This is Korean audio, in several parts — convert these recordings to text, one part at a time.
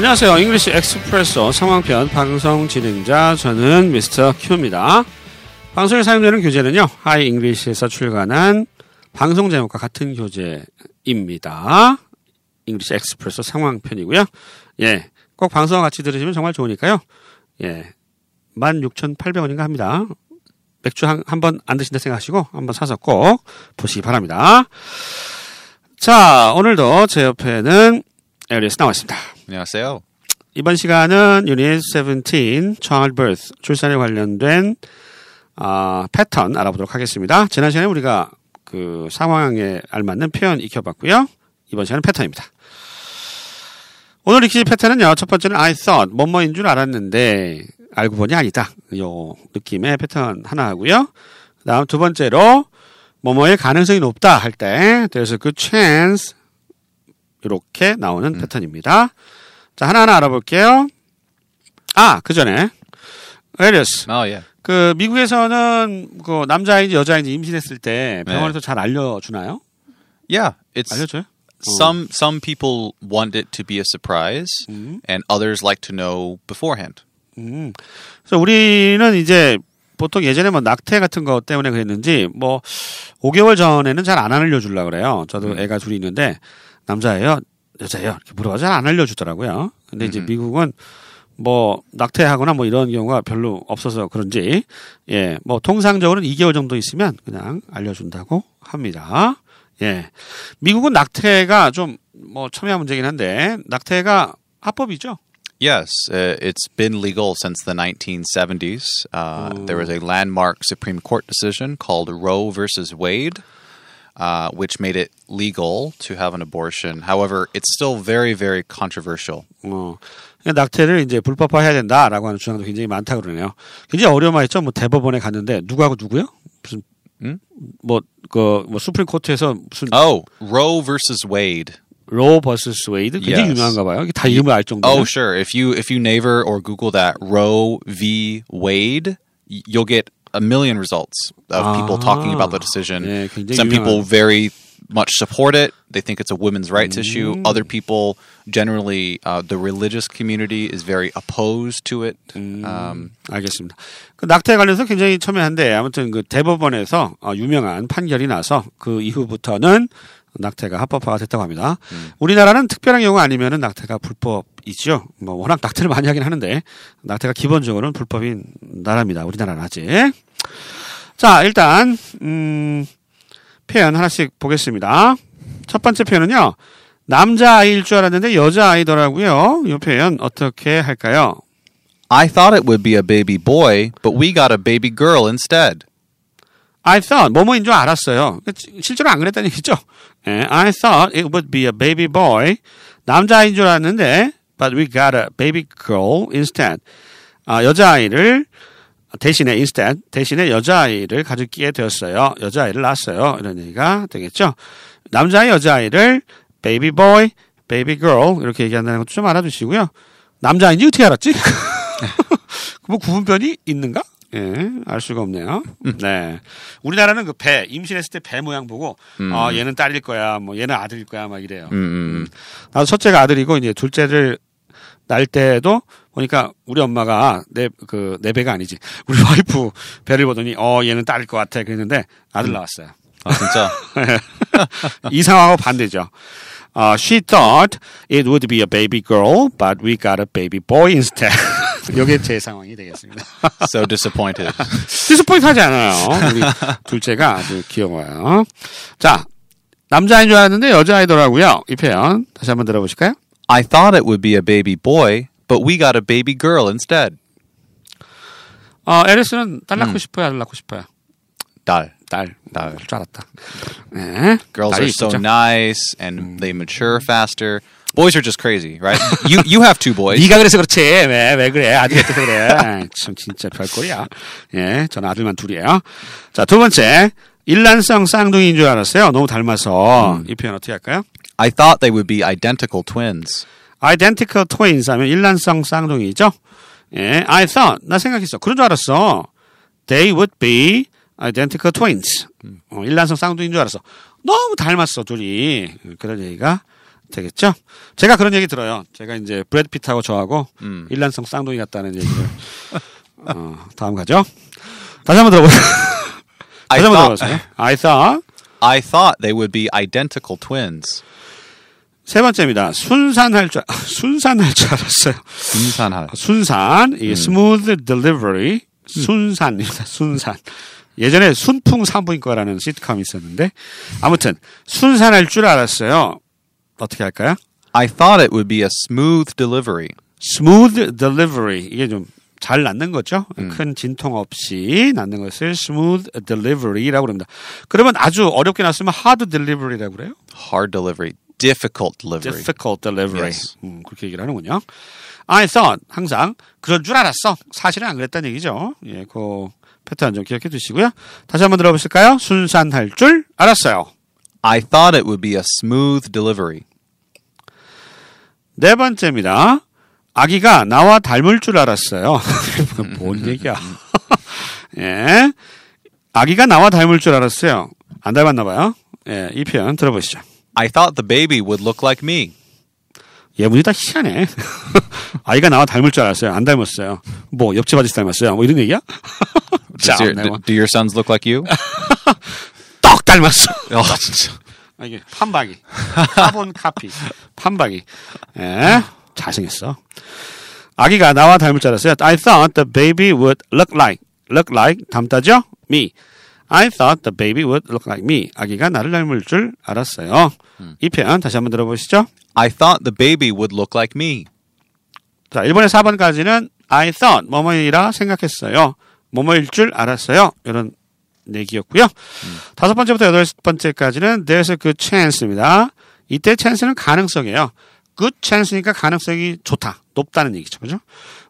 안녕하세요. English Expresso 상황편 방송 진행자 저는 미스터 큐입니다. 방송에 사용되는 교재는요. Hi English에서 출간한 방송 제목과 같은 교재입니다. English Expresso 상황편이고요. 예. 꼭 방송과 같이 들으시면 정말 좋으니까요. 예. 16,800원인가 합니다. 맥주 한, 한 번 안 드신다 생각하시고 한번 사서 꼭 보시기 바랍니다. 자, 오늘도 제 옆에는 에리스 나와 있습니다. 안녕하세요. 이번 시간은 유닛 17 childbirth 출산에 관련된 아, 패턴 알아보도록 하겠습니다. 지난 시간에 우리가 그 상황에 알맞는 표현 익혀봤고요. 이번 시간은 패턴입니다. 오늘 익힐 패턴은요. 첫 번째는 I thought 뭐뭐인 줄 알았는데 알고 보니 아니다. 요 느낌의 패턴 하나 하고요. 그다음 두 번째로 뭐뭐의 가능성이 높다 할 때 there's a good chance 이렇게 나오는 패턴입니다. 자, 하나하나 알아볼게요. 아, 그 전에. 에리스. Oh yeah. 그, 미국에서는 그 남자인지 여자인지 임신했을 때 병원에서 잘 알려 주나요? Yeah, it's 알려줘요? some some people want it to be a surprise and others like to know beforehand. 음. 그래서 우리는 이제 보통 예전에 뭐 낙태 같은 거 때문에 그랬는지 뭐 5개월 전에는 잘 안 알려주려 그래요. 저도 애가 둘이 있는데 남자예요, 여자예요 이렇게 물어봐 잘 안 알려주더라고요. 근데 이제 미국은 뭐 낙태하거나 뭐 이런 경우가 별로 없어서 그런지 예 뭐 통상적으로는 2개월 정도 있으면 그냥 알려준다고 합니다. 예 미국은 낙태가 좀 뭐 첨예한 문제긴 한데 낙태가 합법이죠. Yes, uh, it's been legal since the 1970s. Uh, There was a landmark Supreme Court decision called Roe versus Wade, uh, which made it legal to have an abortion. However, it's still very, very controversial. 어, 그러니까 낙태를 이제 불법화해야 된다라고 하는 주장도 굉장히 많다 그러네요. 굉장히 어려움했죠. 뭐 대법원에 갔는데 누구하고 누구요? 무슨 음? 뭐그 뭐 수프림 코트에서 무슨 Oh, Roe versus Wade. 로 버스스 웨이드 굉장히 Yes. 유명한가 봐요. 이게 다 이름을 알 정도로. Oh, sure. If you if you naver or Google that Roe v. Wade, y- you'll get a million results of people talking about the decision. 예, 굉장히 Some people 유명한. very much support it. They think it's a women's rights issue. Other people, generally, uh, the religious community is very opposed to it. Um, 알겠습니다. 그 낙태 관련해서 굉장히 첨예한데 아무튼 그 대법원에서 어, 유명한 판결이 나서 그 이후부터는 낙태가 합법화가 됐다고 합니다. 우리나라는 특별한 경우 아니면은 낙태가 불법 이죠. 뭐 워낙 낙태를 많이 하긴 하는데 낙태가 기본적으로는 불법인 나라입니다. 우리나라는 아직. 자, 일단 음 표현 하나씩 보겠습니다. 첫 번째 표현은요. 남자 아이일 줄 알았는데 여자 아이더라고요. 이 표현 어떻게 할까요? I thought it would be a baby boy, but we got a baby girl instead. I thought 뭐뭐인 줄 알았어요. 실제로 안 그랬다는 얘기죠. 예, I thought it would be a baby boy. 남자아이인 줄 알았는데 but we got a baby girl instead. 아, 여자아이를 대신에 instead 대신에 여자아이를 가졌기에 되었어요. 여자아이를 낳았어요. 이런 얘기가 되겠죠. 남자아이 여자아이를 baby boy, baby girl 이렇게 얘기한다는 것도 좀 알아두시고요. 남자아이인지 어떻게 알았지? 뭐 구분변이 있는가? 예, 알 수가 없네요. 네. 우리나라는 그 배, 임신했을 때 배 모양 보고, 아, 얘는 딸일 거야, 뭐, 얘는 아들일 거야, 막 이래요. 음. 나도 첫째가 아들이고, 이제 둘째를 낳을 때도 보니까 우리 엄마가 내, 그, 내 배가 아니지. 우리 와이프 배를 보더니, 어, 얘는 딸일 것 같아. 그랬는데, 아들 나왔어요. 아, 진짜? 이 상황하고 반대죠. 어, she thought it would be a baby girl, but we got a baby boy instead. 이게 제 상황이 되겠습니다. so disappointed. 디스포인트 하지 않아요. 우리 둘째가 아주 귀여워요. 자, 남자아이인 줄 알았는데 여자아이더라고요. 이 표현 다시 한번 들어보실까요? I thought it would be a baby boy, but we got a baby girl instead. 어, 에리스는 딸 낳고 싶어요? 아들 낳고 싶어요? 딸. 딸. 딸. 줄 알았다. 네. Girls are so nice and they mature faster. Boys are just crazy, right? you you have two boys. 네가 그래서 그렇지. 왜, 왜 그래? 아들이 어때서 그래? 참, 진짜 별꼴이야. 예, 저는 아들만 둘이에요. 자, 두 번째. 일란성 쌍둥이인 줄 알았어요. 너무 닮아서. 이 표현 어떻게 할까요? I thought they would be identical twins. identical twins 하면 일란성 쌍둥이죠. 예, I thought 나 생각했어. 그런 줄 알았어. They would be identical twins. 어, 일란성 쌍둥이인 줄 알았어. 너무 닮았어 둘이. 그런 얘기가 되겠죠? 제가 그런 얘기 들어요. 제가 이제 브래드 피트하고 저하고 음. 일란성 쌍둥이 같다는 얘기를. 어, 다음 가죠. 다시 한번 들어보세요. I 다시 한번 thought, 들어보세요. I thought. I thought they would be identical twins. 세 번째입니다. 순산할 줄, 아, 순산할 줄 알았어요. 순산할. 순산, 이 smooth delivery, 순산입니다. 순산. 예전에 순풍 산부인과라는 시트콤이 있었는데, 아무튼, 순산할 줄 알았어요. 어떻게 할까요? I thought it would be a smooth delivery. smooth delivery. 이게 좀잘 낳는 거죠. 큰 진통 없이 낳는 것을 smooth delivery라고 합니다. 그러면 아주 어렵게 낳았으면 hard delivery라고 그래요. Hard delivery. Difficult delivery. difficult delivery. Yes. 음, 그렇게 얘기를 하는군요. I thought 항상 그런 줄 알았어. 사실은 안 그랬다는 얘기죠. 예, 그 패턴 좀 기억해 두시고요. 다시 한번 들어보실까요? 순산할 줄 알았어요. I thought it would be a smooth delivery. 네 번째입니다. 아기가 나와 닮을 줄 알았어요. 뭔 얘기야? 예. 아기가 나와 닮을 줄 알았어요. 안 닮았나 봐요. 예, 이 표현 들어보시죠. I thought the baby would look like me. 예문이 다 희한해. 아이가 나와 닮을 줄 알았어요. 안 닮았어요. 뭐 옆집 아저씨 닮았어요. 뭐 이런 얘기야? 자, your, 네, 뭐. do your sons look like you? 떡 닮았어. 어, 진짜. 아, 이게 판박이. carbon copy. 판박이. 예. 잘생겼어. 아기가 나와 닮을 줄 알았어요. I thought the baby would look like. look like 닮다죠? me. I thought the baby would look like me. 아기가 나를 닮을 줄 알았어요. 이 표현 다시 한번 들어보시죠. I thought the baby would look like me. 자, 1번에 4번까지는 I thought 뭐뭐이라 생각했어요. 뭐뭐일 줄 알았어요. 이런 얘기였고요. 다섯 번째부터 여덟 번째까지는 there's a good chance입니다. 이때 chance는 가능성이에요. good chance니까 가능성이 좋다, 높다는 얘기죠. 그죠?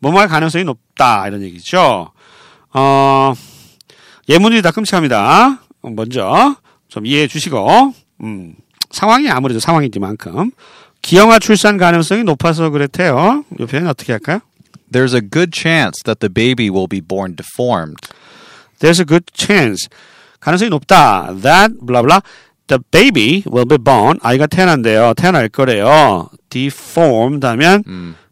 뭐뭐할 가능성이 높다 이런 얘기죠. 어, 예문이 다 끔찍합니다. 먼저 좀 이해해 주시고 음, 상황이 아무래도 상황이니만큼 기형아 출산 가능성이 높아서 그랬대요. 이 표현 어떻게 할까요? There's a good chance that the baby will be born deformed. There's a good chance. 가능성이 높다. That blah blah. The baby will be born. 아이가 태어난대요. 태어날 거래요. Deformed 하면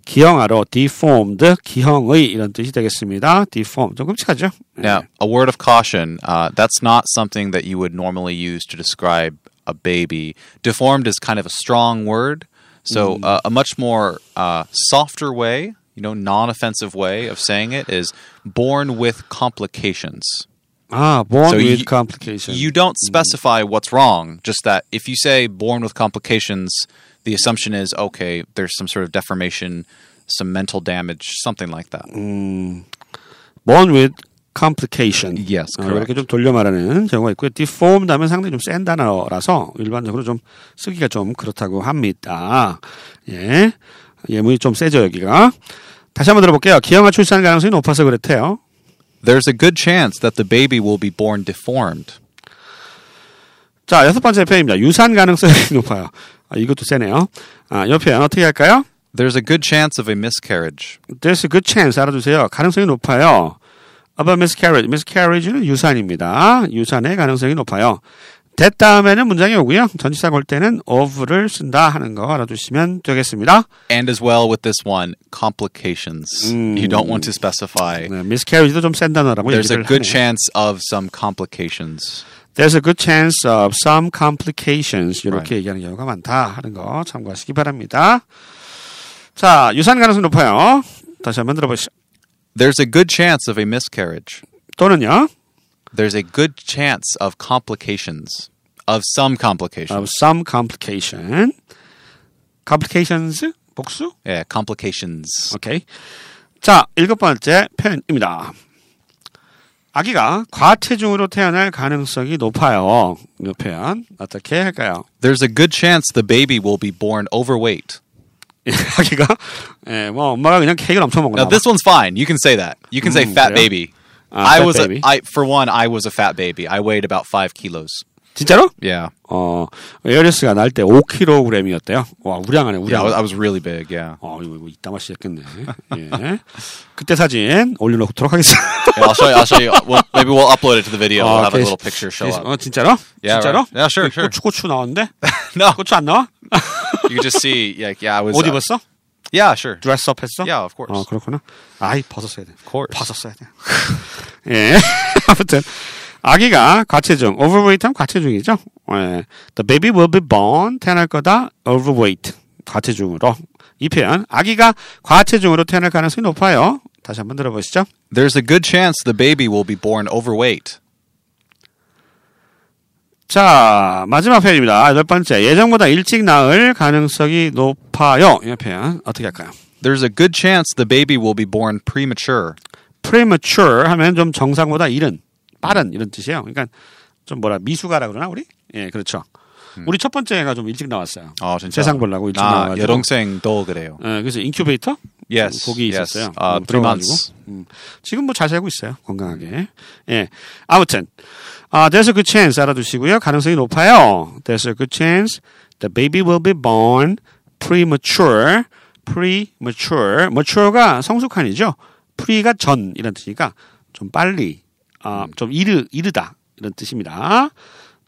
기형아로 deformed 기형의 이런 뜻이 되겠습니다. Deformed 좀 끔찍하죠? Now, a word of caution uh, that's not something that you would normally use to describe a baby. Deformed is kind of a strong word. So, uh, a much more uh, softer way, you know, non offensive way of saying it is born with complications. 아, born So with you- complication. You don't specify what's wrong, just that if you say born with complications, the assumption is okay, there's some sort of deformation, some mental damage, something like that. born with complication. Yes, 어. 이렇게 좀 돌려 말하는 경우가 있고요. deformed 하면 상당히 좀 센 단어라서 일반적으로 좀 쓰기가 좀 그렇다고 합니다. 예. 예문이 좀 세죠, 여기가. 다시 한번 들어볼게요. 기형아 출산 가능성이 높아서 그렇대요. There's a good chance that the baby will be born deformed. 자, 여섯 번째 표현입니다. 유산 가능성이 높아요. 아, 이것도 세네요. 아, 이 표현 어떻게 할까요? There's a good chance of a miscarriage. There's a good chance 알아두세요. 가능성이 높아요. of a miscarriage. miscarriage는 유산입니다. 유산의 가능성이 높아요. that 다음에는 문장이 오고요. 전치사 걸 때는 of를 쓴다 하는 거 알아두시면 되겠습니다. And as well with this one, complications. You don't want to specify. 네, miscarriage도 좀 센 단어라고 There's a good 하네요. chance of some complications. There's a good chance of some complications. 이렇게 Right. 얘기하는 경우가 많다 하는 거 참고하시기 바랍니다. 자, 유산 가능성 높아요. 다시 한번 들어보시죠. There's a good chance of a miscarriage. 또는요. There's a good chance of complications. Of some complications. of some complication. complications 복수? yeah, complications. 오케이. 자, 일곱 번째 표현입니다. 아기가 과체중으로 태어날 가능성이 높아요. 이 표현 어떻게 할까요? There's a good chance the baby will be born overweight. 아기가 예, 뭐 엄마가 그냥 케이크를 엄청 먹나 Now 봐. this one's fine. You can say that. You can say Mm, fat 그래요? baby. 아, I fat was baby. A, I for one I was a fat baby. I weighed about 5 kilos. 진짜로? Yeah. 어, 에어리스가 날 때 5kg이었대요. 와, 우량하네, Yeah, 우량. Was, I was really big, yeah. 어, 이거, 이거 이따 맛이겠네. 예. 그때 사진 올려놓도록 하겠습니다. Yeah, I'll show you. I'll show you. Well, maybe we'll upload it to the video. 어, We'll have a little picture show up. 어, 진짜로? Yeah, 진짜로? right. Yeah, sure, sure. 고추, 고추 나왔는데? No, 고추 안 나와? You just see, like, yeah, I was. 옷 uh, 입었어? yeah, sure. 드레스업 했어? Yeah, of course. 어, 그렇구나. 아이, 벗었어야 돼. Of course. 벗었어야 돼. 예. 아무튼, 아기가 과체중, overweight 하면 과체중이죠. 예. The baby will be born, 태어날 거다, overweight. 과체중으로. 이 표현, 아기가 과체중으로 태어날 가능성이 높아요. 다시 한번 들어보시죠. There's a good chance the baby will be born overweight. 자, 마지막 표현입니다. 여덟 번째. 예정보다 일찍 낳을 가능성이 높아요. 이 표현, 어떻게 할까요? There's a good chance the baby will be born premature. premature 하면 좀 정상보다 이른, 빠른 이런 뜻이에요. 그러니까 좀 뭐라 미숙아라 그러나 우리? 예, 그렇죠. 우리 첫 번째가 좀 일찍 나왔어요. 아, 진짜? 세상 보려고 일찍 아, 나와가지고. 여동생도 그래요. 예, 그래서 인큐베이터 Yes. 거기 yes. 있었어요. Uh, 음, months. 음, 지금 뭐 잘 살고 있어요. 건강하게. 예. 아무튼 아, there's a good chance 알아두시고요. 가능성이 높아요. There's a good chance the baby will be born premature. premature. mature가 성숙한이죠. pre가 전 이런 뜻이니까 좀 빨리 아, 좀 이르 이르다 이런 뜻입니다.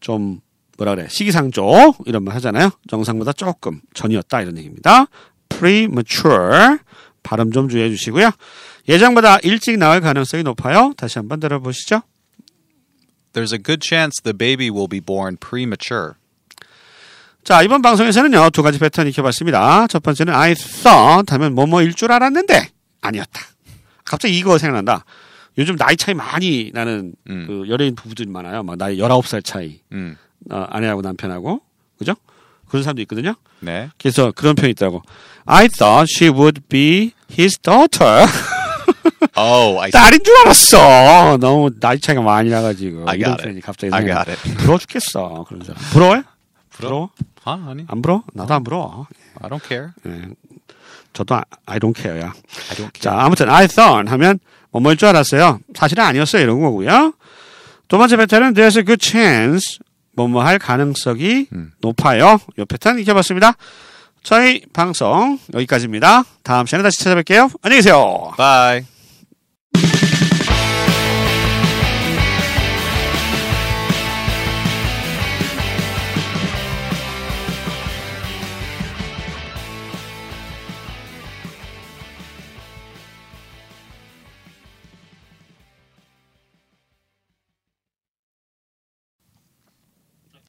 좀 뭐라 그래 시기상조 이런 말 하잖아요. 정상보다 조금 전이었다 이런 얘기입니다. premature 발음 좀 주의해 주시고요. 예정보다 일찍 나올 가능성이 높아요. 다시 한번 들어보시죠. There's a good chance the baby will be born premature. 자, 이번 방송에서는요, 두 가지 패턴 익혀봤습니다. 첫 번째는 I thought 하면 뭐뭐일 줄 알았는데 아니었다. 갑자기 이거 생각난다. 요즘 나이 차이 많이 나는 음. 그 연예인 부부들이 많아요. 막 나이 19살 차이. 음. 어, 아내하고 남편하고. 그죠? 그런 사람도 있거든요. 네. 그래서 그런 표현이 있더라고. I thought she would be his daughter. Oh, I, 딸인 줄 알았어. 너무 나이 차이가 많이 나가지고. I 이런 표현이. 갑자기 I got it. 부러워 죽겠어. 그런 사람. 부러워요? 부러워? Huh, honey? 안 부러워? 나도 안 부러워. I don't care. 예. 저도 아- I don't care야. I don't care. 자, 아무튼 I thought 하면 뭐뭐일 줄 알았어요. 사실은 아니었어요. 이런 거고요. 두 번째 패턴은 there's a good chance 뭐뭐 할 가능성이 높아요. 이 패턴 익혀봤습니다. 저희 방송 여기까지입니다. 다음 시간에 다시 찾아뵐게요. 안녕히 계세요. Bye.